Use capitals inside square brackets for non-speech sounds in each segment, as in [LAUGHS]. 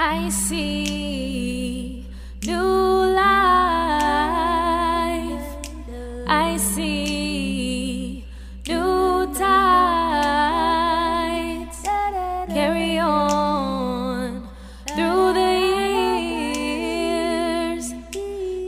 I see new life. I see new tides. Carry on through the years.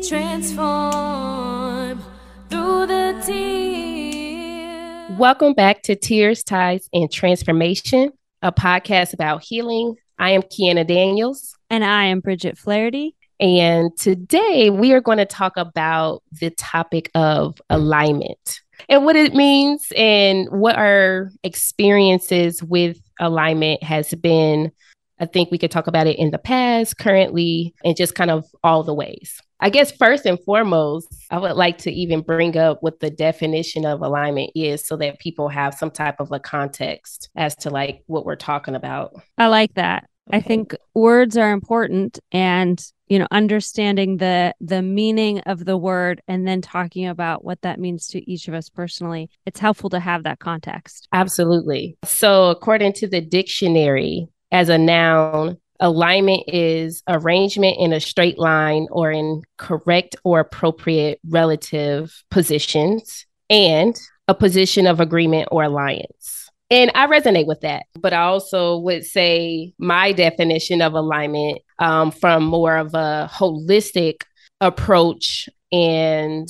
Transform through the tears. Welcome back to Tears, Ties, and Transformation, a podcast about healing. I am Kiana Daniels. And I am Bridget Flaherty. And today we are going to talk about the topic of alignment and what it means and what our experiences with alignment has been. I think we could talk about it in the past, currently, and just kind of all the ways. I guess first and foremost, I would like to even bring up what the definition of alignment is so that people have some type of a context as to like what we're talking about. I like that. Okay. I think words are important and you know understanding the the meaning of the word and then talking about what that means to each of us personally it's helpful to have that context. Absolutely. So according to the dictionary as a noun alignment is arrangement in a straight line or in correct or appropriate relative positions and a position of agreement or alliance and I resonate with that. But I also would say my definition of alignment um, from more of a holistic approach and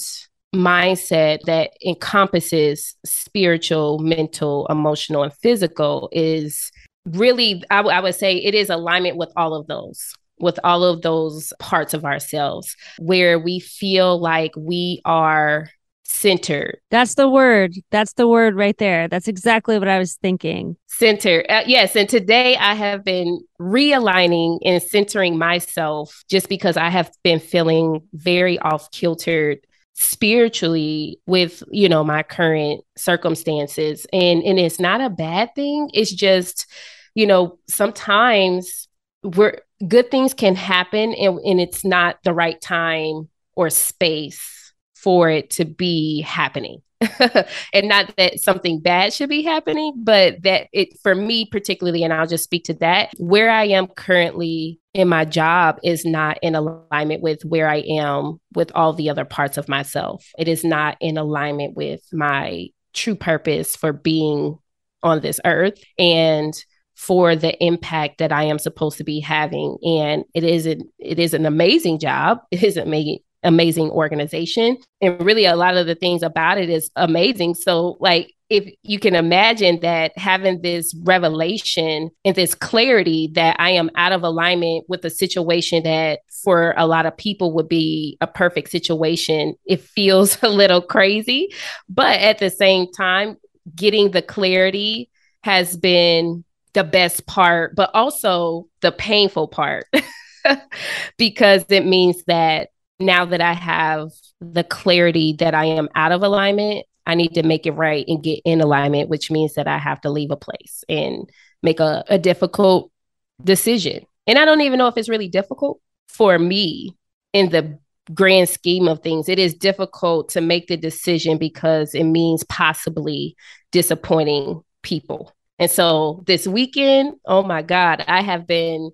mindset that encompasses spiritual, mental, emotional, and physical is really, I, w- I would say it is alignment with all of those with all of those parts of ourselves where we feel like we are centered. That's the word. That's the word right there. That's exactly what I was thinking. Center. Uh, yes. And today I have been realigning and centering myself just because I have been feeling very off kiltered spiritually with you know my current circumstances and and it's not a bad thing it's just you know sometimes we're good things can happen and, and it's not the right time or space for it to be happening. [LAUGHS] and not that something bad should be happening, but that it for me particularly, and I'll just speak to that, where I am currently in my job is not in alignment with where I am with all the other parts of myself. It is not in alignment with my true purpose for being on this earth and for the impact that I am supposed to be having. And it is an it is an amazing job. [LAUGHS] It is amazing amazing organization. And really, a lot of the things about it is amazing. So, like, if you can imagine that having this revelation and this clarity that I am out of alignment with a situation that for a lot of people would be a perfect situation, it feels [LAUGHS] a little crazy. But at the same time, getting the clarity has been the best part, but also the painful part. [LAUGHS] because it means that now that I have the clarity that I am out of alignment, I need to make it right and get in alignment, which means that I have to leave a place and make a, a difficult decision. And I don't even know if it's really difficult for me in the grand scheme of things. It is difficult to make the decision because it means possibly disappointing people. And so this weekend, oh my God, I have been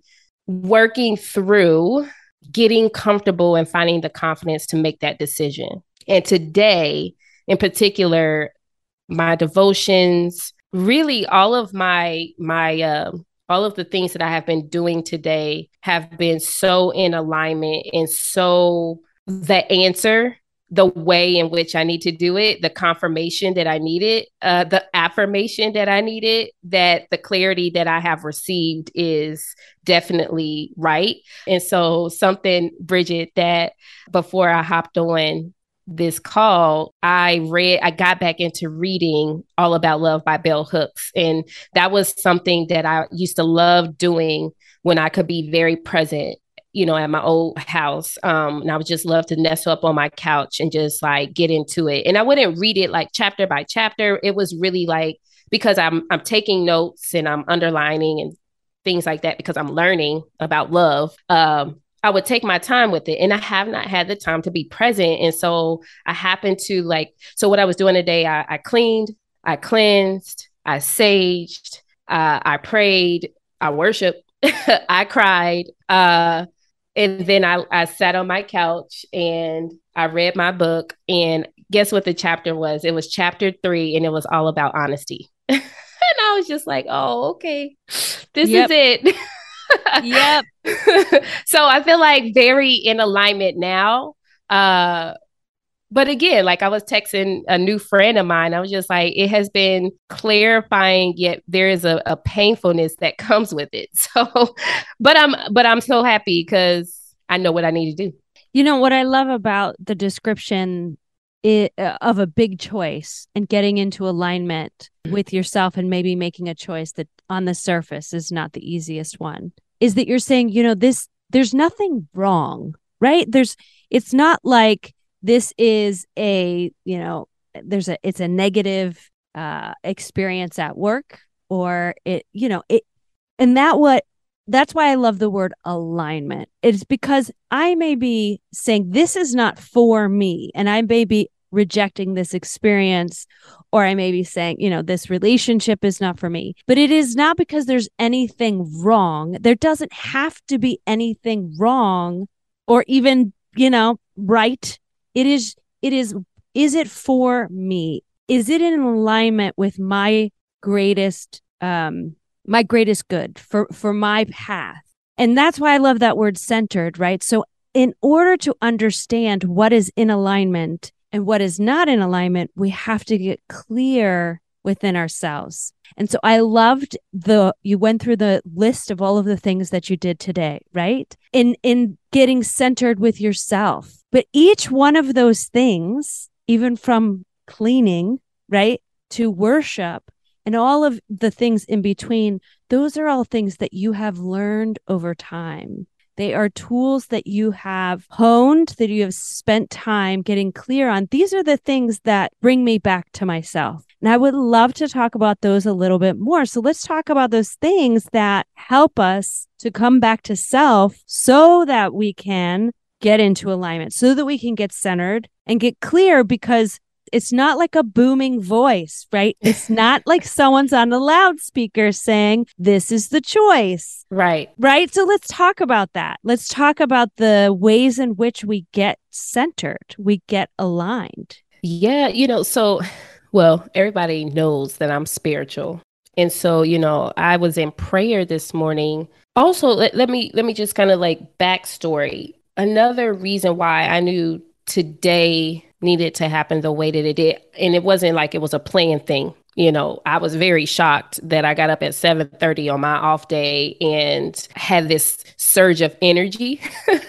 working through getting comfortable and finding the confidence to make that decision. And today, in particular, my devotions, really all of my my uh, all of the things that I have been doing today have been so in alignment and so the answer the way in which I need to do it, the confirmation that I needed, uh, the affirmation that I needed, that the clarity that I have received is definitely right. And so, something, Bridget, that before I hopped on this call, I read, I got back into reading All About Love by Bell Hooks. And that was something that I used to love doing when I could be very present you know, at my old house. Um, and I would just love to nestle up on my couch and just like get into it. And I wouldn't read it like chapter by chapter. It was really like because I'm I'm taking notes and I'm underlining and things like that because I'm learning about love. Um, I would take my time with it and I have not had the time to be present. And so I happened to like, so what I was doing today, I, I cleaned, I cleansed, I saged, uh, I prayed, I worshiped, [LAUGHS] I cried, Uh, and then I, I sat on my couch and I read my book. And guess what the chapter was? It was chapter three, and it was all about honesty. [LAUGHS] and I was just like, oh, okay, this yep. is it. yep. [LAUGHS] so I feel like very in alignment now. Uh, but again, like I was texting a new friend of mine, I was just like, it has been clarifying, yet there is a, a painfulness that [LAUGHS] comes with it. [LAUGHS] So, but I'm, but I'm so happy because I know what I need to do. You know what I love about the description it, uh, of a big choice and getting into alignment mm-hmm. with yourself and maybe making a choice that on the surface is not the easiest one is that you're saying, you know, this there's nothing wrong, right? There's it's not like this is a, you know, there's a it's a negative uh experience at work or it, you know, it and that what that's why I love the word alignment. It's because I may be saying this is not for me and I may be rejecting this experience or I may be saying, you know, this relationship is not for me. But it is not because there's anything wrong. There doesn't have to be anything wrong or even, you know, right. It is, it is, is it for me? Is it in alignment with my greatest, um, my greatest good for, for my path? And that's why I love that word centered, right? So in order to understand what is in alignment, and what is not in alignment, we have to get clear within ourselves. And so I loved the you went through the list of all of the things that you did today, right? In in getting centered with yourself. But each one of those things, even from cleaning, right, to worship and all of the things in between, those are all things that you have learned over time. They are tools that you have honed, that you have spent time getting clear on. These are the things that bring me back to myself. And I would love to talk about those a little bit more. So let's talk about those things that help us to come back to self so that we can get into alignment, so that we can get centered and get clear because it's not like a booming voice, right? [LAUGHS] It's not like someone's on a loudspeaker saying, This is the choice. Right. Right. So let's talk about that. Let's talk about the ways in which we get centered, we get aligned. Yeah. You know, so, well, everybody knows that I'm spiritual. And so, you know, I was in prayer this morning. Also, let, let me let me just kind of like backstory. Another reason why I knew today needed to happen the way that it did. And it wasn't like it was a planned thing. You know, I was very shocked that I got up at 7:30 on my off day and had this surge of energy [LAUGHS]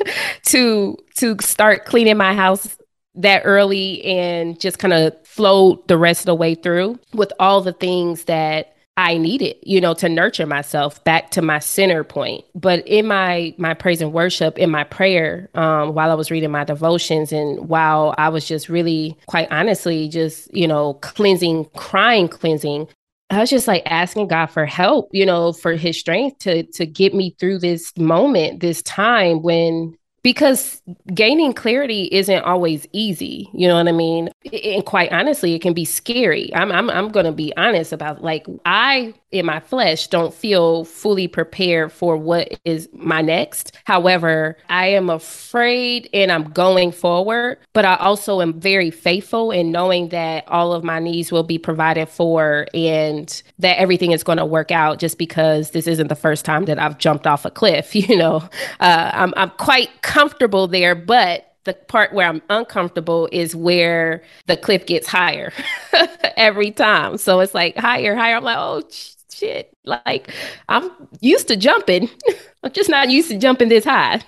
to to start cleaning my house that early and just kind of flow the rest of the way through with all the things that I needed, you know, to nurture myself back to my center point. But in my my praise and worship, in my prayer, um, while I was reading my devotions, and while I was just really, quite honestly, just you know, cleansing, crying, cleansing, I was just like asking God for help, you know, for His strength to to get me through this moment, this time when because gaining clarity isn't always easy you know what i mean? And quite honestly it can be scary. I'm i'm, I'm going to be honest about like i in my flesh don't feel fully prepared for what is my next. However, I am afraid and I'm going forward, but I also am very faithful in knowing that all of my needs will be provided for and that everything is going to work out just because this isn't the first time that I've jumped off a cliff, [LAUGHS] you know. Uh, I'm I'm quite comfortable there, but the part where I'm uncomfortable is where the cliff gets higher [LAUGHS] every time. So it's like higher, higher. I'm like, oh, shit. Like I'm used to jumping. [LAUGHS] I'm just not used to jumping this high.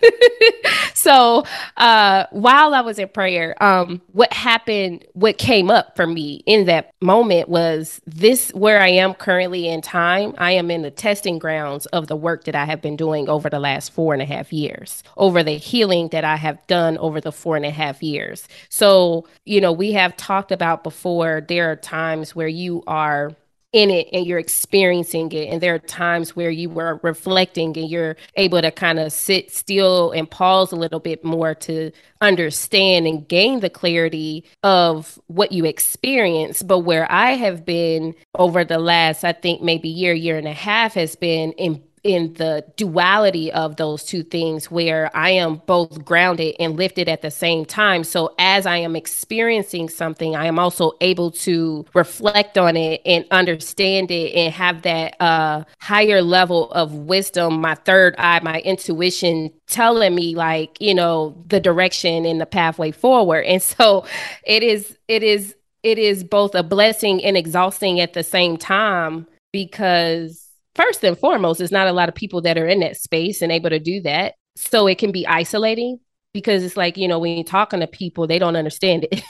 [LAUGHS] so uh, while I was in prayer, um, what happened, what came up for me in that moment was this where I am currently in time. I am in the testing grounds of the work that I have been doing over the last four and a half years, over the healing that I have done over the four and a half years. So, you know, we have talked about before, there are times where you are in it and you're experiencing it. And there are times where you were reflecting and you're able to kind of sit still and pause a little bit more to understand and gain the clarity of what you experience but where i have been over the last i think maybe year year and a half has been in in the duality of those two things where I am both grounded and lifted at the same time. So as I am experiencing something, I am also able to reflect on it and understand it and have that uh, higher level of wisdom, my third eye, my intuition telling me like, you know, the direction and the pathway forward. And so it is, it is, it is both a blessing and exhausting at the same time because first and foremost, there's not a lot of people that are in that space and able to do that. So it can be isolating because it's like, you know, when you're talking to people, they don't understand it.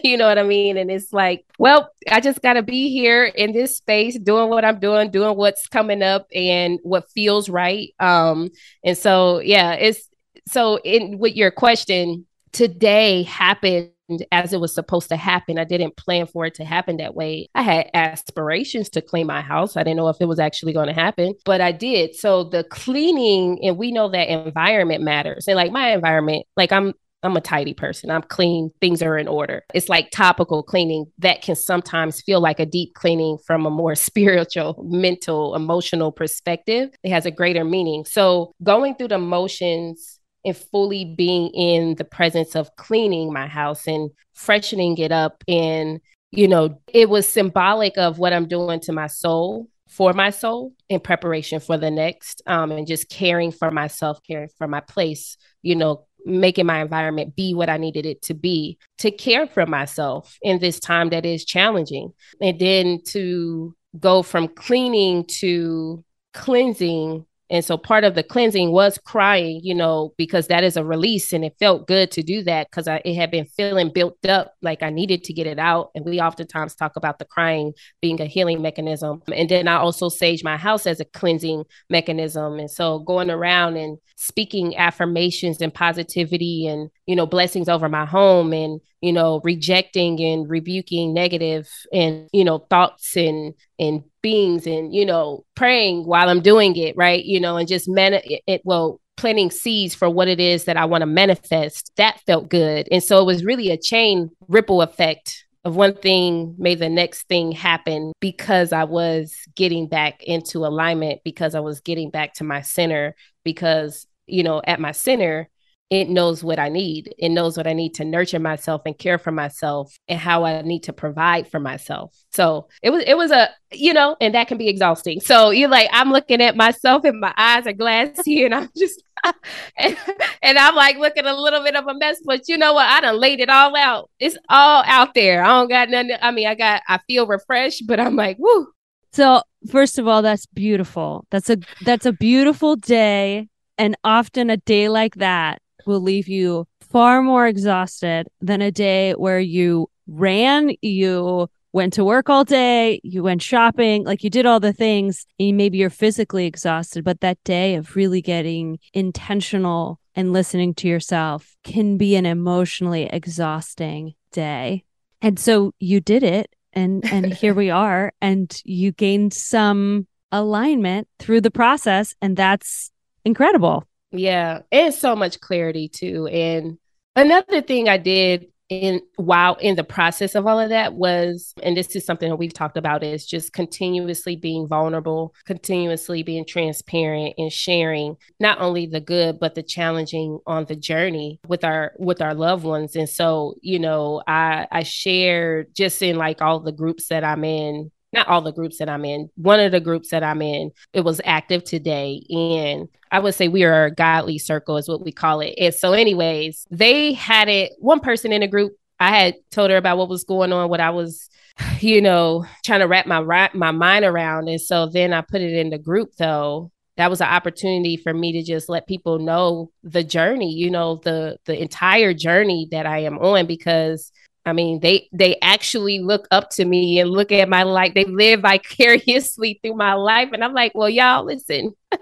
[LAUGHS] you know what I mean? And it's like, well, I just got to be here in this space doing what I'm doing, doing what's coming up and what feels right. Um and so yeah, it's so in with your question, today happened as it was supposed to happen. I didn't plan for it to happen that way. I had aspirations to clean my house. I didn't know if it was actually going to happen, but I did. So the cleaning, and we know that environment matters. And like my environment, like I'm I'm a tidy person. I'm clean. Things are in order. It's like topical cleaning that can sometimes feel like a deep cleaning from a more [LAUGHS] spiritual, mental, emotional perspective. It has a greater meaning. So going through the motions and fully being in the presence of cleaning my house and freshening it up. And you know it was symbolic of what i'm doing to my soul for my soul in preparation for the next um, and just caring for myself caring for my place you know making my environment be what i needed it to be to care for myself in this time that is challenging. And then to go from cleaning to cleansing and so part of the cleansing was crying, you know, because that is a release and it felt good to do that because it had been feeling built up like I needed to get it out. And we oftentimes talk about the crying being a healing mechanism. And then I also sage my house as a cleansing mechanism. And so going around and speaking affirmations and positivity and, you know, blessings over my home and, you know, rejecting and rebuking negative and, you know, thoughts and, and beings and you know praying while i'm doing it right? You know and just man it, it well planting seeds for what it is that i want to manifest. That felt good. And so it was really a chain ripple effect of one thing made the next thing happen because I was getting back into alignment, because I was getting back to my center, because, you know, at my center, it knows what I need. It knows what I need to nurture myself and care for myself and how I need to provide for myself. So it was it was a you know, and that can be exhausting. So you're like, I'm looking at myself and my eyes are glassy [LAUGHS] and I'm just [LAUGHS] and, and, I'm like looking a little bit of a mess, but you know what? I done laid it all out. It's all out there. I don't got nothing. I mean, I got I feel refreshed, but I'm like, woo. So first of all, that's beautiful. That's a that's a beautiful day. And often a day like that will leave you far more exhausted than a day where you ran, you went to work all day, you went shopping, like you did all the things, and maybe you're physically exhausted. But that day of really getting intentional and listening to yourself can be an emotionally exhausting day. And so you did it and and here we [LAUGHS] are and you gained some alignment through the process and that's incredible. Yeah, and so much clarity too. And another thing I did in while in the process of all of that was and this is something that we've talked about is just continuously being vulnerable continuously being transparent and sharing not only the good but the challenging on the journey with our with our loved ones and so you know i i shared just in like all the groups that i'm in not all the groups that I'm in. One of the groups that I'm in, it was active today. And I would say we are a godly circle, is what we call it. And so, anyways, they had it, one person in the group, I had told her about what was going on, what I was, [SIGHS] you know, trying to wrap my my mind around. And so then I put it in the group though. That was an opportunity for me to just let people know the journey, you know, the the entire journey that I am on because I mean, they they actually look up to me and look at my life. They live vicariously [LAUGHS] through my life, and I'm like, well, y'all, listen, [LAUGHS]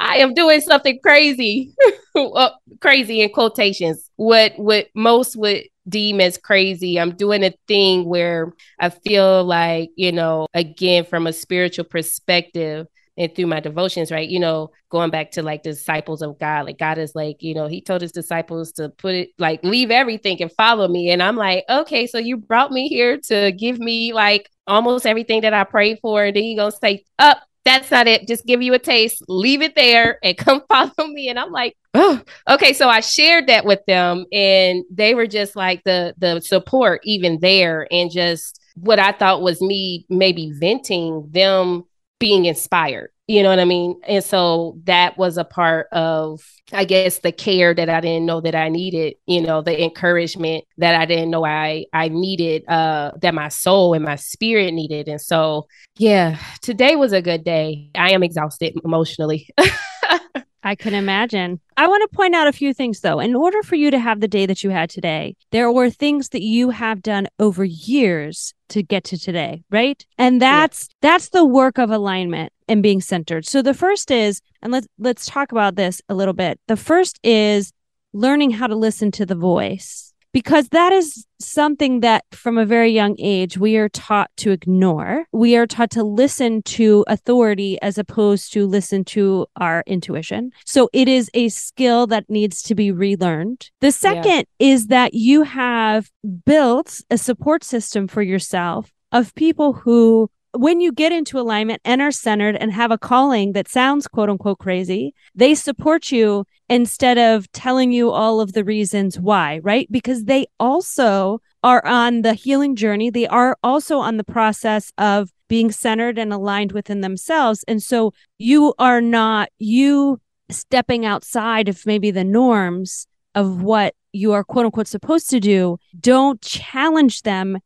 I am doing something crazy, well, [LAUGHS] uh, crazy in quotations. What what most would deem as crazy. I'm doing a thing where I feel like, you know, again, from a spiritual perspective, and through my devotions, right? You know, going back to like disciples of God, like God is like, you know, he told his disciples to put it like leave everything and follow me. And I'm like, okay, so you brought me here to give me like almost everything that I prayed for. And then you're gonna say, up, that's not it. Just give you a taste, leave it there, and [LAUGHS] come follow me. And I'm like, oh, okay. So I shared that with them, and they were just like the the support even there, and just what I thought was me maybe venting them being inspired. You know what I mean? And so that was a part of, I guess, the care that I didn't know that I needed, you know, the encouragement that I didn't know I I needed, uh, that my soul and my spirit needed. And so, yeah, today was a good day. I am exhausted emotionally. [LAUGHS] I can imagine. I want to point out a few things though. In order for you to have the day that you had today, there were things that you have done over years to get to today, right? And that's yeah. that's the work of alignment and being centered. So the first is and let's let's talk about this a little bit. The first is learning how to listen to the voice because that is something that from a very young age we are taught to ignore. We are taught to listen to authority as opposed to listen to our intuition. So it is a skill that needs to be relearned. The second yeah. is that you have built a support system for yourself of people who when you get into alignment and are centered and have a calling that sounds quote unquote crazy, they support you instead of telling you all of the reasons why, right? Because they also are on the healing journey. They are also on the process of being centered and aligned within themselves. And so you are not, you stepping outside of maybe the norms of what you are quote unquote supposed to do, don't challenge them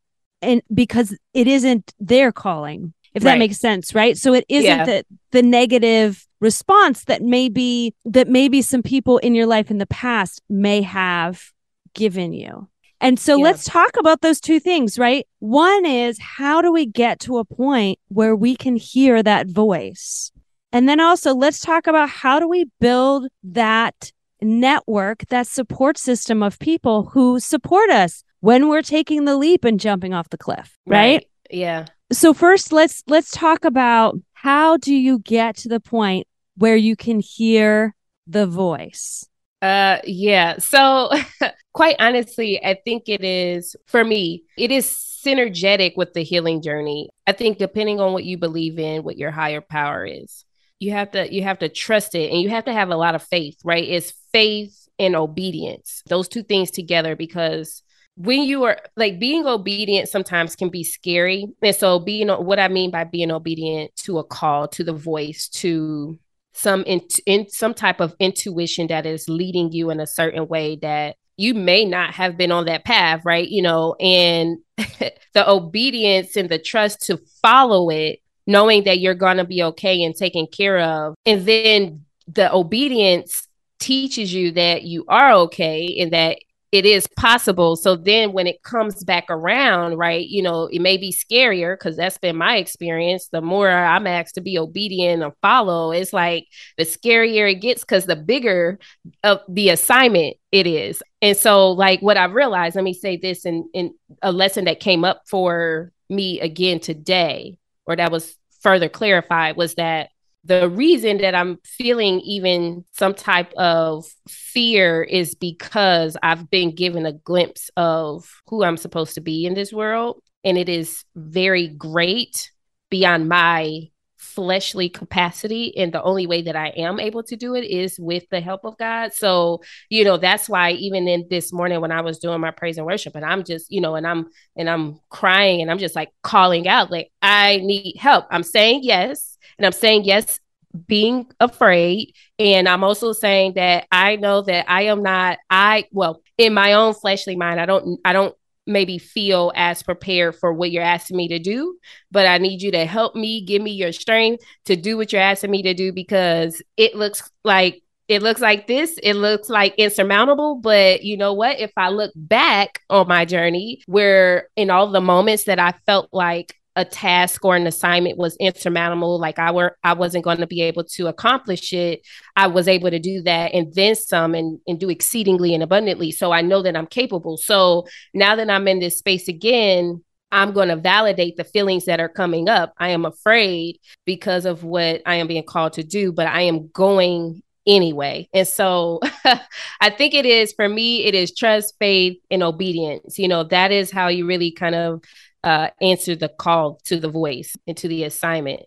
and because it isn't their calling if right. that makes sense right so it isn't yeah. the the negative response that maybe that maybe some people in your life in the past may have given you and so yeah. let's talk about those two things right one is how do we get to a point where we can hear that voice and then also let's talk about how do we build that network that support system of people who support us when we're taking the leap and jumping off the cliff, right? right? Yeah. So first let's let's talk about how do you get to the point where you can hear the voice? Uh yeah. So [LAUGHS] quite honestly, I think it is for me, it is synergetic with the healing journey. I think depending on what you believe in, what your higher power is. You have to you have to trust it and you have to have a lot of faith, right? It's faith and obedience. Those two things together because when you are like being obedient sometimes can be scary. And so being what i mean by being obedient to a call to the voice to some in, in some type of intuition that is leading you in a certain way that you may not have been on that path right? You know and [LAUGHS] the obedience and the trust to follow it knowing that you're going to be okay and taken care of. And then the obedience teaches you that you are okay and that it is possible. So then when it comes back around, right, you know, it may be scarier because that's been my experience. The more I'm asked to be obedient and follow, it's like the scarier it gets because the bigger of the assignment it is. And so, like, what I've realized, let me say this in, in a lesson that came up for me again today, or that was further clarified, was that the reason that I'm feeling even some type of fear is because I've been given a glimpse of who I'm supposed to be in this world. And it is very great beyond my fleshly capacity. And the only way that I am able to do it is with the help of God. So, you know, that's why even in this morning when I was doing my praise and worship, and I'm just, you know, and I'm and I'm crying and I'm just like calling out, like, I need help. I'm saying yes and I'm saying yes, being afraid. And I'm also saying that I know that I am not, I, well, in my own fleshly mind, I don't, I don't maybe feel as prepared for what you're asking me to do, but I need you to help me, give me your strength to do what you're asking me to do because it looks like it looks like this it looks like insurmountable but you know what? If i look back on my journey where in all the moments that i felt like a task or an assignment was insurmountable like i were i wasn't going to be able to accomplish it i was able to do that and then some and, and do exceedingly and abundantly so i know that i'm capable so now that i'm in this space again i'm going to validate the feelings that are coming up i am afraid because of what i am being called to do but i am going anyway. And so [LAUGHS] I think it is for me, it is trust, faith, and obedience. You know, that is how you really kind of uh, answer the call to the voice and to the assignment.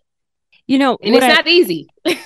You know, and it's I- not easy. [LAUGHS]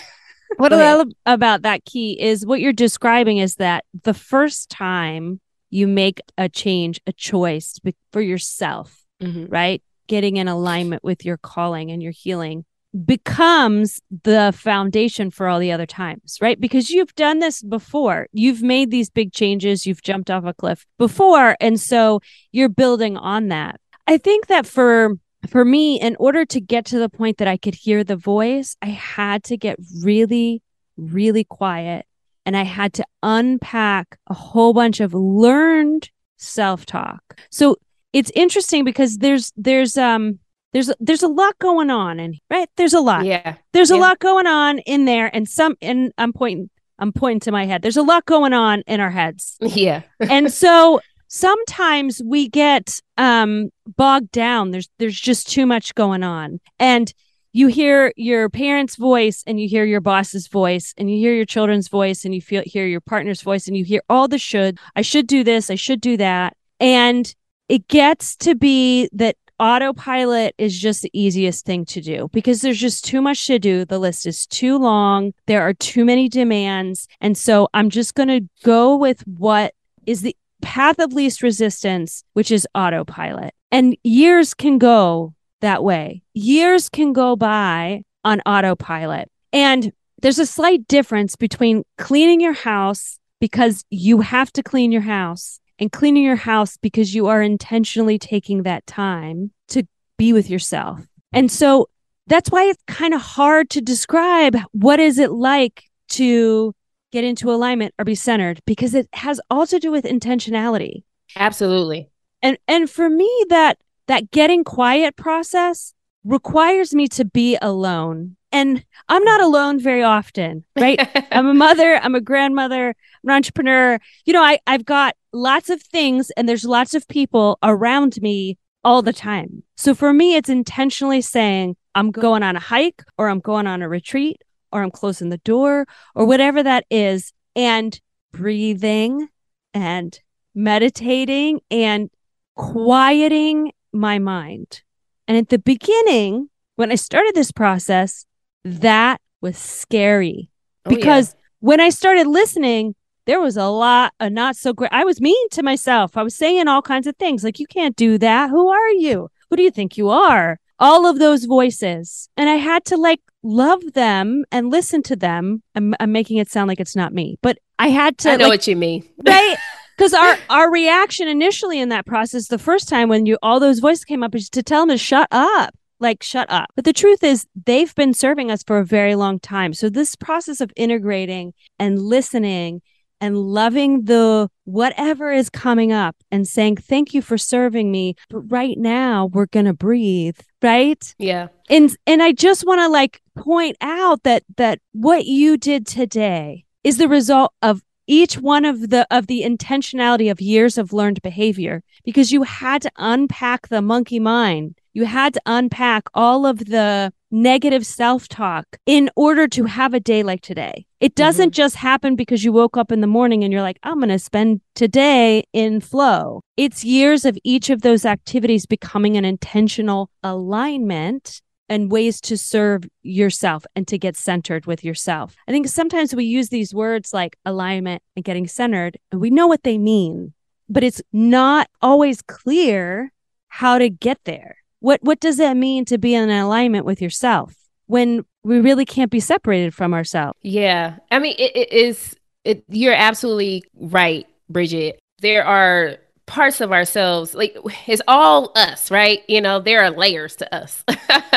What I love about that key is what you're describing is that the first time you make a change, a choice for yourself, Mhm. right? Getting in alignment with your calling and your healing becomes the foundation for all the other times, right? Because you've done this before. You've made these big changes, you've jumped off a cliff before. And so you're building on that. I think that for for me, in order to get to the point that I could hear the voice, I had to get really, really quiet and I had to unpack a whole bunch of learned self-talk. So it's interesting because there's there's um there's there's a lot going on and right there's a lot Yeah. there's a lot going on in there and some and i'm pointing i'm pointing to my head there's a lot going on in our heads [LAUGHS] Yeah. and so sometimes we get um bogged down. There's there's just too much going on. And you hear your parents voice and you hear your boss's voice and you hear your children's voice and you feel hear your partner's voice and you hear all the should i should do this. I should do that. And it gets to be that autopilot is just the easiest thing to do because there's just too much to do. The list is too long. There are too many demands. And so i'm just going to go with what is the path of least resistance, which is autopilot. And years can go that way. Years can go by on autopilot. And there's a slight difference between cleaning your house because you have to clean your house and cleaning your house because you are intentionally taking that time to be with yourself. And so that's why it's kind of hard to describe what is it like to get into alignment or be centered because it has all to do with intentionality. Absolutely. And and for me that that getting quiet process requires me to be alone. And I'm not alone very often, right? [LAUGHS] I'm a mother, I'm a grandmother, I'm an entrepreneur. You know, I, I've got lots of things and there's lots of people around me all the time. So for me, it's intentionally saying, I'm going on a hike or I'm going on a retreat or I'm closing the door or whatever that is, and breathing and meditating and quieting my mind. And at the beginning, when I started this process, that was scary Oh, yeah. because when I started listening, there was a lot of not so great. I was mean to myself. I was saying all kinds of things like, you can't do that. Who are you? Who do you think you are? All of those voices. And I had to like love them and listen to them. I'm, I'm making it sound like it's not me, but I had to I know like, what you mean. [LAUGHS] right because our our reaction initially in that process the first time when you all those voices came up is to tell them to shut up like shut up but the truth is they've been serving us for a very long time so this process of integrating and listening and loving the whatever is coming up and saying thank you for serving me but right now we're going to breathe right Yeah. and and i just want to like point out that that what you did today is the result of each one of the of the intentionality of years of learned behavior because you had to unpack the monkey mind you had to unpack all of the negative self-talk in order to have a day like today it mm-hmm. doesn't just happen because you woke up in the morning and you're like i'm going to spend today in flow it's years of each of those activities becoming an intentional alignment and ways to serve yourself and to get centered with yourself. I think sometimes we use these words like alignment and getting centered, and we know what they mean, but it's not always clear how to get there. What what does that mean to be in alignment with yourself when we really can't be separated from ourselves? Yeah. I mean, it, it is, it, you're absolutely right, Bridget. There are parts of ourselves, like it's all us, right? You know, there are layers to us.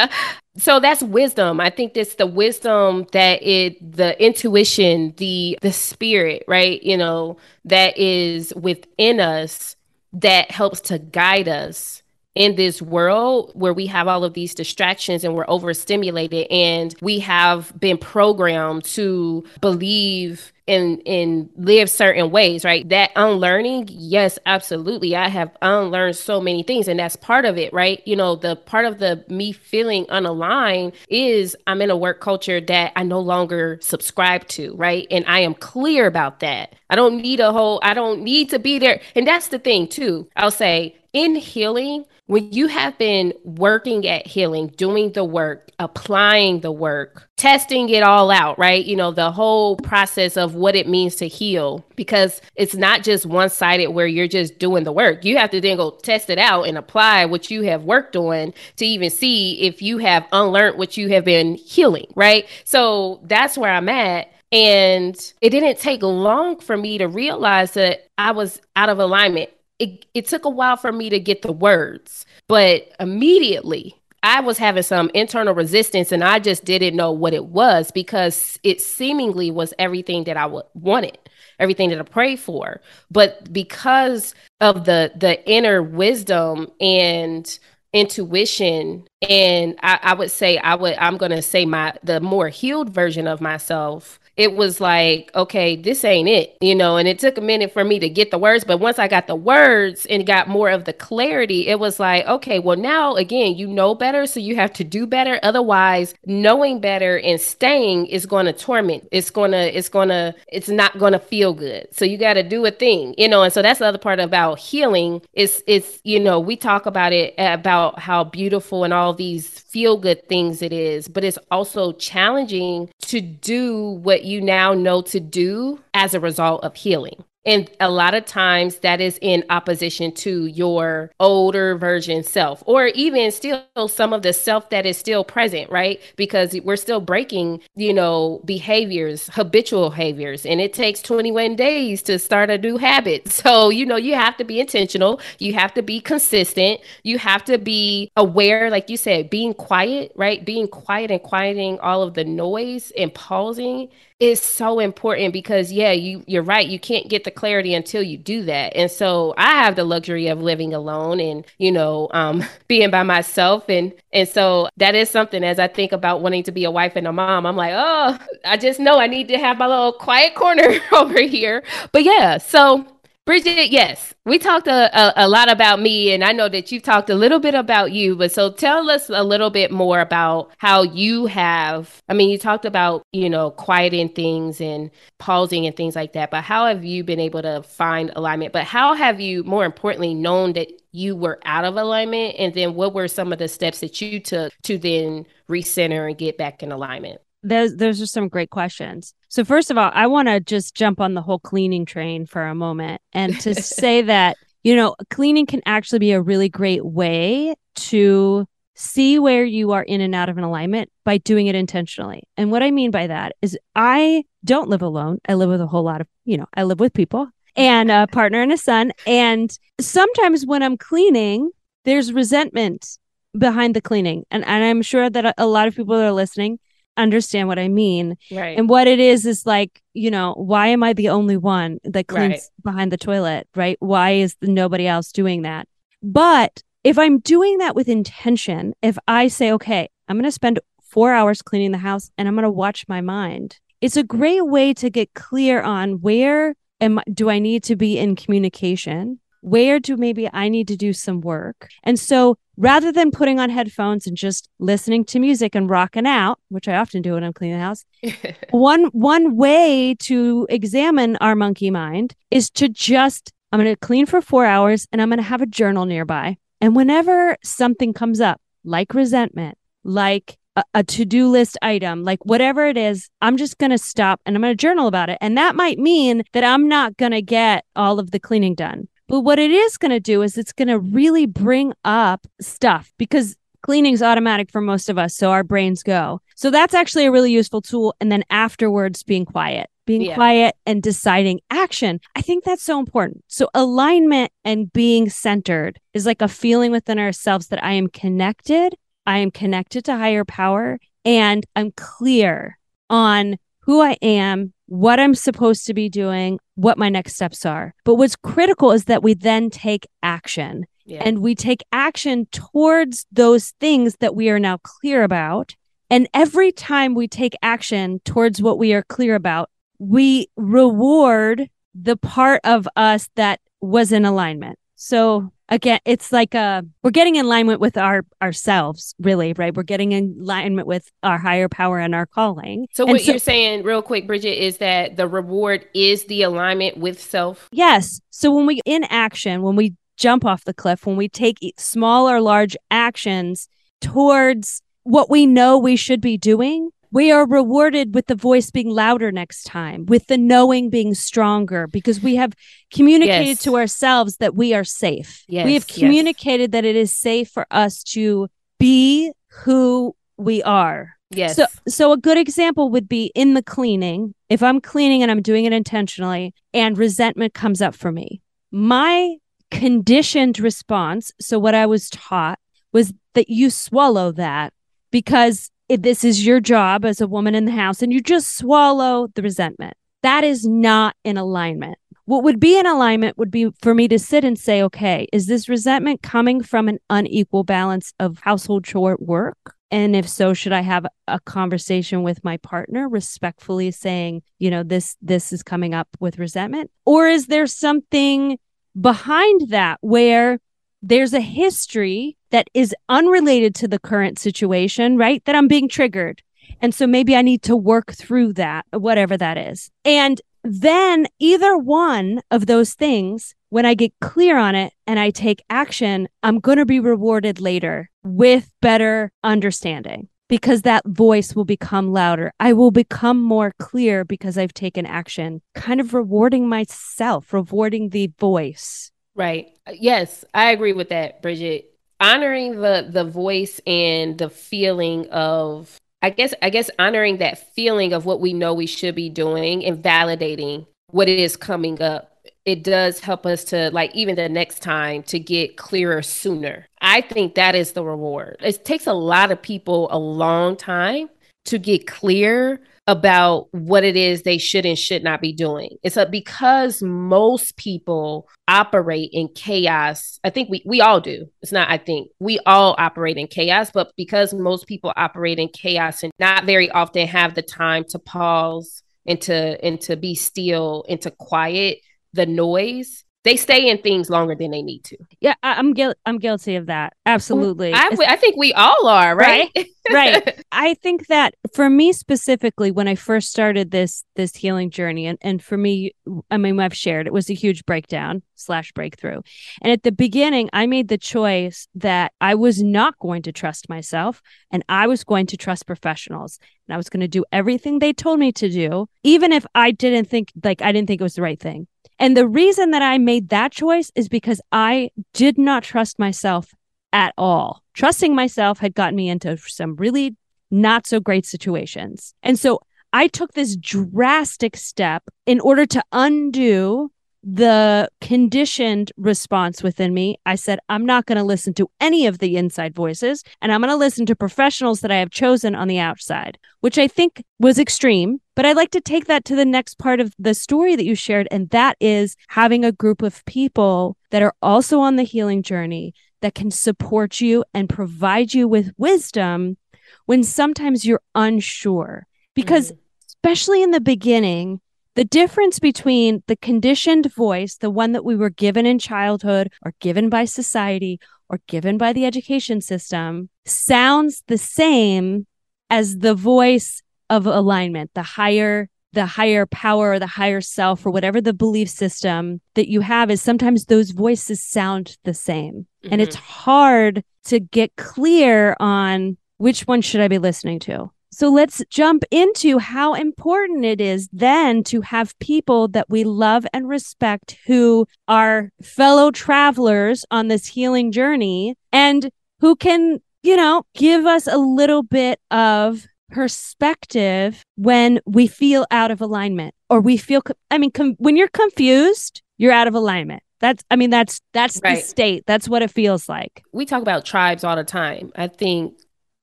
[LAUGHS] so that's wisdom. I think that's the wisdom that it, the intuition, the, the spirit, right? You know, that is within us that helps to guide us in this world where we have all of these distractions and we're overstimulated and we have been programmed to believe and in live certain ways right? That unlearning yes absolutely. I have unlearned so many things and that's part of it right? You know the part of the me feeling unaligned is i'm in a work culture that i no longer subscribe to right? And i am clear about that. I don't need a whole i don't need to be there. And that's the thing too. I'll say in healing, when you have been working at healing, doing the work, applying the work, testing it all out, right? You know, the whole process of what it means to heal, because it's not just one sided where you're just doing the work. You have to then go test it out and apply what you have worked on to even see if you have unlearned what you have been healing, right? So that's where I'm at. And it didn't take long for me to realize that I was out of alignment it, it took a while for me to get the words, but immediately I was having some internal resistance and I just didn't know what it was because it seemingly was everything that I wanted, everything that I prayed for. But because of the the inner wisdom and intuition and I, I would say I would I'm gonna say my the more healed version of myself it was like, okay, this ain't it, you know, and it took a minute for me to get the words. But once I got the words and got more of the clarity, it was like, okay, well, now again, you know better. So you have to do better. Otherwise, knowing better and staying is going to torment. It's going to, it's going to, it's not going to feel good. So you got to do a thing, you know, and so that's the other part about healing is, it's, you know, we talk about it about how beautiful and all these feel good things it is, but it's also challenging to do what you now know to do as a result of healing. And a lot of times that is in opposition to your older version self, or even still some of the self that is still present, right? Because we're still breaking, you know, behaviors, habitual behaviors, and it takes 21 days to start a new habit. [LAUGHS] So, you know, you have to be intentional, you have to be consistent, you have to be aware, like you said, being quiet, right? Being quiet and quieting all of the noise and pausing is so important because yeah you you're right. You can't get the clarity until you do that. And so i have the luxury of living alone and you know um [LAUGHS] being by myself. And and so that is something as i think about wanting to be a wife and a mom i'm like oh i just know i need to have my little quiet corner [LAUGHS] over here. But yeah so Bridget, yes, we talked a, a, a, lot about me, and I know that you've talked a little bit about you, but so tell us a little bit more about how you have. I mean, you talked about, you know, quieting things and pausing and things like that, but how have you been able to find alignment? But how have you, more importantly, known that you were out of alignment? And then what were some of the steps that you took to then recenter and get back in alignment? Those those are some great questions. So first of all, I want to just jump on the whole cleaning train for a moment and to [LAUGHS] say that you know cleaning can actually be a really great way to see where you are in and out of an alignment by doing it intentionally. And what I mean by that is I don't live alone. I live with a whole lot of, you know, I live with people and a partner and a son. And sometimes when I'm cleaning, there's resentment behind the cleaning. And, and I'm sure that a lot of people that are listening understand what I mean. Right. And what it is is like, you know, why am I the only one that cleans right. behind the toilet? Right. Why is nobody else doing that? But if I'm doing that with intention, if I say, okay, I'm going to spend four hours cleaning the house and I'm going to watch my mind, it's a great way to get clear on where am do I need to be in communication? Where do maybe I need to do some work? And so rather than putting on headphones and just listening to music and rocking out, which I often do when I'm cleaning the house, [LAUGHS] one one way to examine our monkey mind is to just I'm going to clean for 4 hours and I'm going to have a journal nearby. And whenever something comes up, like resentment, like a, a to-do list item, like whatever it is, I'm just going to stop and I'm going to journal about it. And that might mean that I'm not going to get all of the cleaning done but what it is going to do is it's going to really bring up stuff because cleaning's automatic for most of us. So our brains go. So that's actually a really useful tool. And then afterwards, being quiet, being yeah. quiet and deciding action. I think that's so important. So alignment and being centered is like a feeling within ourselves that I am connected. I am connected to higher power and I'm clear on who I am, what I'm supposed to be doing, what my next steps are. But what's critical is that we then take action yeah. and we take action towards those things that we are now clear about. And every time we take action towards what we are clear about, we reward the part of us that was in alignment. So again it's like uh we're getting in alignment with our ourselves really right? We're getting in alignment with our higher power and our calling. So what so, you're saying real quick bridget is that the reward is the alignment with self? Yes. So when we in action when we jump off the cliff, when we take small or large actions towards what we know we should be doing, we are rewarded with the voice being louder next time, with the knowing being stronger, because we have communicated Yes. to ourselves that we are safe. Yes, we have yes. communicated that it is safe for us to be who we are. Yes. So, so a good example would be in the cleaning. If I'm cleaning and I'm doing it intentionally, and resentment comes up for me, my conditioned response. So, what I was taught was that you swallow that because if this is your job as a woman in the house, and you just swallow the resentment. That is not in alignment. What would be in alignment would be for me to sit and say, okay, is this resentment coming from an unequal balance of household chore work? And if so, should I have a conversation with my partner respectfully saying, you know, this this is coming up with resentment? Or is there something behind that where there's a history that is unrelated to the current situation, right? That I'm being triggered. And so maybe I need to work through that, whatever that is. And then either one of those things, when I get clear on it and I take action, I'm going to be rewarded later with better understanding because that voice will become louder. I will become more clear because I've taken action, kind of rewarding myself, rewarding the voice. Right. Uh, yes, I agree with that, Bridget. Honoring the the voice and the feeling of I guess I guess honoring that feeling of what we know we should be doing and validating what is coming up. It does help us to like even the next time to get clearer sooner. I think that is the reward. It takes a lot of people a long time to get clear about what it is they should and should not be doing. It's a, because most people operate in chaos. I think we we all do. It's not I think. We all operate in chaos, but because most people operate in chaos and not very often have the time to pause and to and to be still and to quiet the noise, they stay in things longer than they need to. Yeah, I, I'm guil- I'm guilty of that. Absolutely. I, I think we all are, right? right. [LAUGHS] I think that for me specifically, when I first started this this healing journey, and and for me, I mean, I've shared it was a huge breakdown slash breakthrough. And at the beginning, I made the choice that I was not going to trust myself, and I was going to trust professionals, and I was going to do everything they told me to do, even if I didn't think like I didn't think it was the right thing. And the reason that I made that choice is because I did not trust myself at all. Trusting myself had gotten me into some really not so great situations. And so I took this drastic step in order to undo the conditioned response within me. I said, I'm not going to listen to any of the inside voices, and I'm going to listen to professionals that I have chosen on the outside, which I think was extreme. But I'd like to take that to the next part of the story that you shared, and that is having a group of people that are also on the healing journey that can support you and provide you with wisdom when sometimes you're unsure. Because, mm. especially in the beginning, the difference between the conditioned voice, the one that we were given in childhood or given by society or given by the education system, sounds the same as the voice of alignment, the higher the higher power or the higher self or whatever the belief system that you have is sometimes those voices sound the same. And it's mm-hmm. hard to get clear on which one should I be listening to. So let's jump into how important it is then to have people that we love and respect who are fellow travelers on this healing journey and who can, you know, give us a little bit of perspective when we feel out of alignment or we feel, I mean com- when you're confused, you're out of alignment. That's I mean that's that's the state. That's what it feels like. we talk about tribes all the time. I think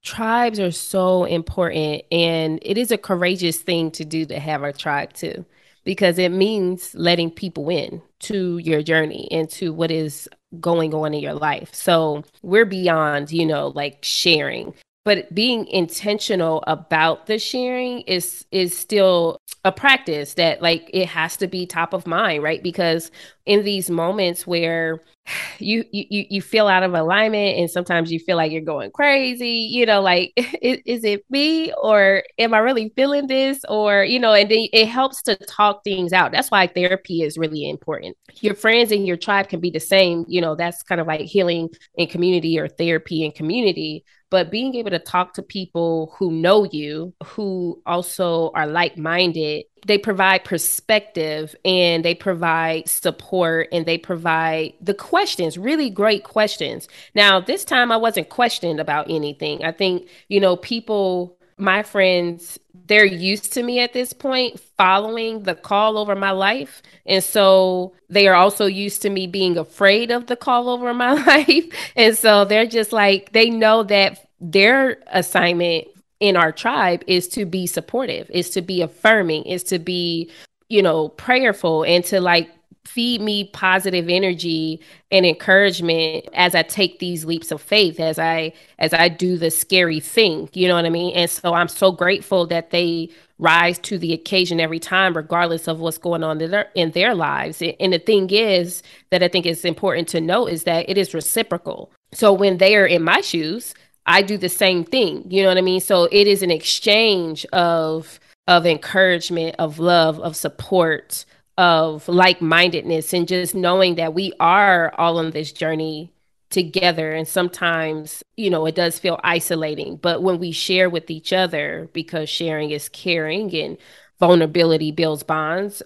tribes are so important and it is a courageous thing to do to have a tribe too because it means letting people in to your journey and to what is going on in your life. So we're beyond, you know, like sharing. But being intentional about the sharing is is still a practice that like it has to be top of mind right? Because in these moments where [SIGHS] you you you feel out of alignment and sometimes you feel like you're going crazy you know like [LAUGHS] is, is it me or am i really feeling this? Or you know and then it helps to talk things out. That's why therapy is really important. Your friends and your tribe can be the same you know that's kind of like healing in community or therapy in community but being able to talk to people who know you, who also are like minded, they provide perspective and they provide support and they provide the questions, really great questions. Now, this time I wasn't questioned about anything. I think, you know, people my friends they're used to me at this point following the call over my life. And so they are also used to me being afraid of the call over my [LAUGHS] life. And so they're just like they know that their assignment in our tribe is to be supportive is to be affirming is to be you know prayerful and to like feed me positive energy and encouragement as I take these leaps of faith as I as I do the scary thing you know what I mean? And so I'm so grateful that they rise to the occasion every time regardless of what's going on in their, in their lives. And the thing is that I think is important to note is that it is reciprocal. So when they are in my shoes I do the same thing you know what I mean? So it is an exchange of of encouragement of love of support of like-mindedness and just knowing that we are all on this journey together. And sometimes you know it does feel isolating but when we share with each other because sharing is caring and vulnerability builds bonds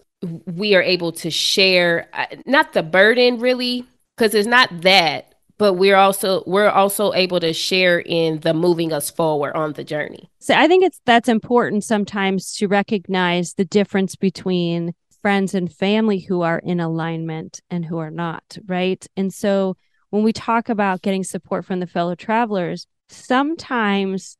we are able to share uh, not the burden really because it's not that but we're also we're also able to share in the moving us forward on the journey. So i think it's that's important sometimes to recognize the difference between friends and family who are in alignment and who are not, right? And so when we talk about getting support from the fellow travelers, sometimes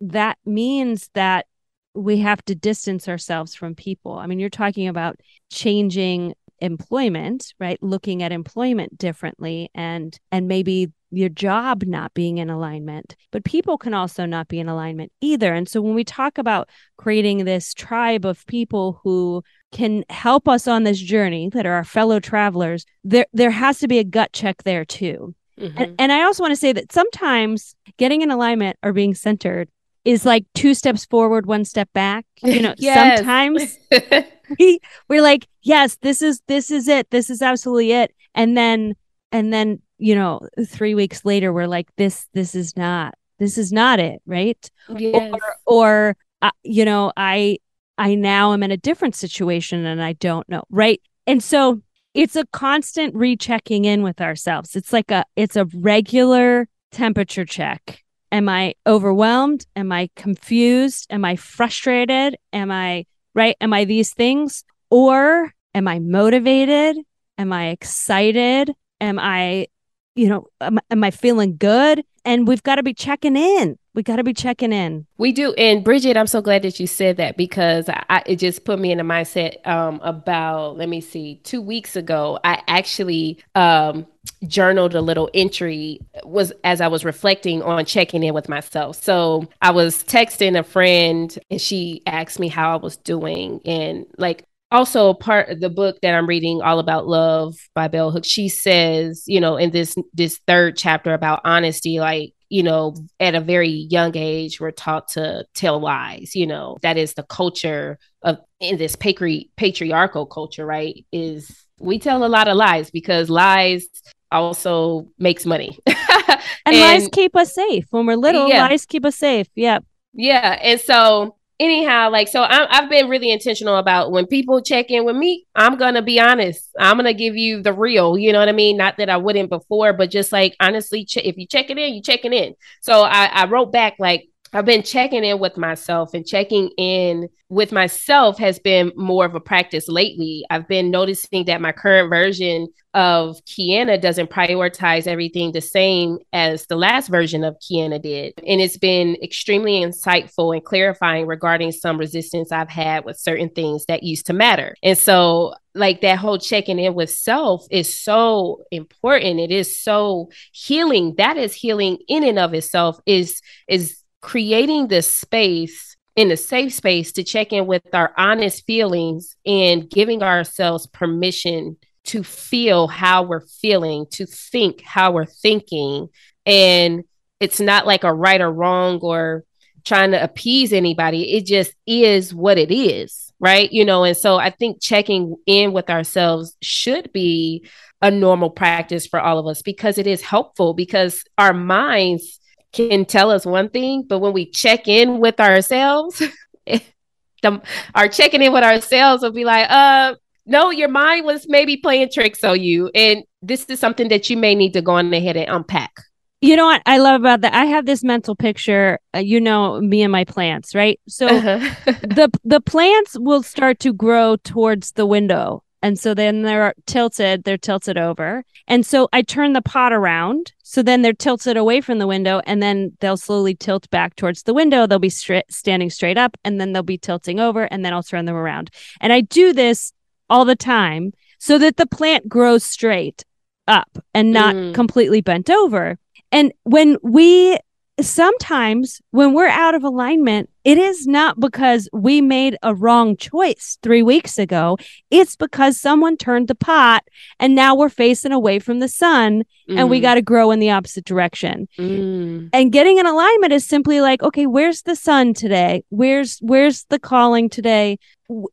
that means that we have to distance ourselves from people. I mean, you're talking about changing employment, right? Looking at employment differently and and maybe your job not being in alignment. But people can also not be in alignment either. And so when we talk about creating this tribe of people who can help us on this journey that are our fellow travelers there there has to be a gut check there too mm-hmm. and, and i also want to say that sometimes getting in alignment or being centered is like two steps forward one step back you know [LAUGHS] sometimes [LAUGHS] we we're like yes this is this is it this is absolutely it and then and then you know three weeks later we're like this this is not this is not it right yes. or or uh, you know i I now am in a different situation and I don't know. Right. And so it's a constant rechecking in with ourselves. It's like a it's a regular temperature check. Am I overwhelmed? Am I confused? Am I frustrated? Am I right? Am I these things? Or am I motivated? Am I excited? Am I, you know, am, am I feeling good? And we've got to be checking in we got to be checking in. We do. And Bridget, I'm so glad that you said that because I, it just put me in a mindset um, about, let me see, two weeks ago, I actually um, journaled a little entry was as I was reflecting on checking in with myself. So I was texting a friend and she asked me how I was doing. And like, also part of the book that I'm reading all about love by Bell Hooks, she says, you know, in this this third chapter about honesty, like you know, at a very young age, we're taught to tell lies. You know, that is the culture of in this patri- patriarchal culture, right? Is we tell a lot of lies because lies also makes money. and, [LAUGHS] and, lies keep us safe. When we're little, yeah. lies keep us safe. Yep. Yeah. And so anyhow, like, so i have been really intentional about when people check in with me, I'm to be honest. I'm to give you the real, you know what I mean? Not that I wouldn't before, but just like, honestly, ch- if you check it in, you checking in. So I, I wrote back, like, I've been checking in with myself and checking in with myself has been more of a practice lately. I've been noticing that my current version of Kiana doesn't prioritize everything the same as the last version of Kiana did. And it's been extremely insightful and clarifying regarding some resistance I've had with certain things that used to matter. And so, like that whole checking in with self is so important. It is so healing. That is healing in and of itself is is creating this space in a safe space to check in with our honest feelings and giving ourselves permission to feel how we're feeling, to think how we're thinking. And it's not like a right or wrong or trying to appease anybody. It just is what it is, right? You know, and so I think checking in with ourselves should be a normal practice for all of us because it is helpful because our minds can tell us one thing, but when we check in with ourselves, [LAUGHS] the, our checking in with ourselves will be like, uh, no, your mind was maybe playing tricks on you. And this is something that you may need to go on ahead and unpack. You know what I love about that? I have this mental picture. Uh, you know me and my plants, right? So uh-huh. [LAUGHS] the the plants will start to grow towards the window, and so then they're tilted. They're tilted over, and so I turn the pot around. So then they're tilted away from the window, and then they'll slowly tilt back towards the window. They'll be straight, standing straight up, and then they'll be tilting over, and then I'll turn them around. And I do this all the time so that the plant grows straight up and not mm. completely bent over. And when we sometimes when we're out of alignment, it is not because we made a wrong choice three weeks ago. It's because someone turned the pot and now we're facing away from the sun mm. and we mm. got to grow in the opposite direction. Mm. And getting in alignment is simply like, okay, where's the sun today? Where's, where's the calling today?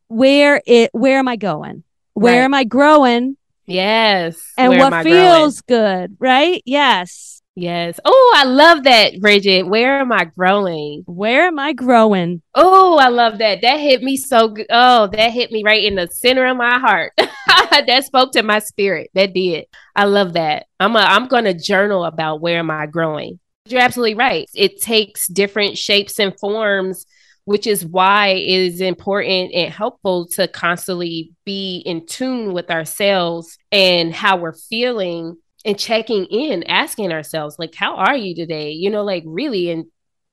Where it, where am I going? Where right. am I growing? Yes. And where what feels growing? good, right? Yes. Yes. Oh, I love that, Bridget. Where am I growing? Where am I growing? Oh, I love that. That hit me so good. Oh, that hit me right in the center of my heart. [LAUGHS] that spoke to my spirit. That did. I love that. I'm a, I'm going to journal about where am I growing. You're absolutely right. It takes different shapes and forms, which is why it is important and helpful to constantly be in tune with ourselves and how we're feeling and checking in, asking ourselves, like, how are you today? You know, like really, and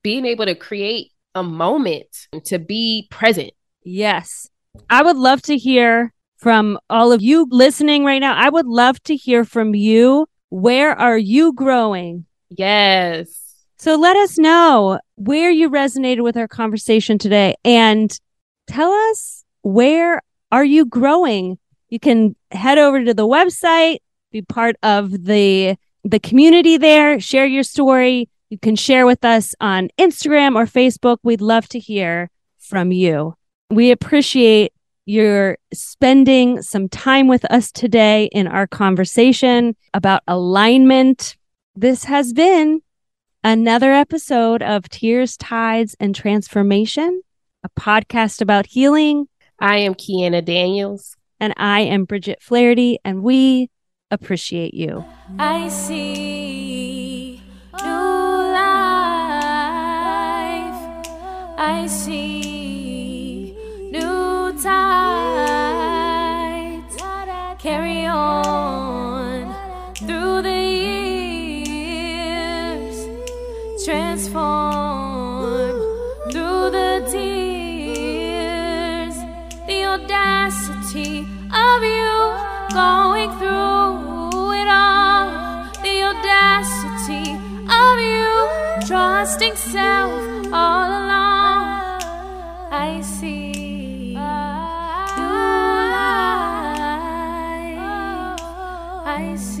being able to create a moment to be present. Yes. I would love to hear from all of you listening right now. I would love to hear from you. Where are you growing? Yes. So let us know where you resonated with our conversation today and tell us where are you growing? You can head over to the website, be part of the the community there, share your story. You can share with us on Instagram or Facebook. We'd love to hear from you. We appreciate your spending some time with us today in our conversation about alignment. This has been another episode of Tears, Tides, and Transformation, a podcast about healing. I am Kiana Daniels. And I am Bridget Flaherty, and we appreciate you. I see new life. I see new tides. Carry on through the years. Transform through the tears. The audacity of you going through audacity of you trusting self all along. I see. you I see.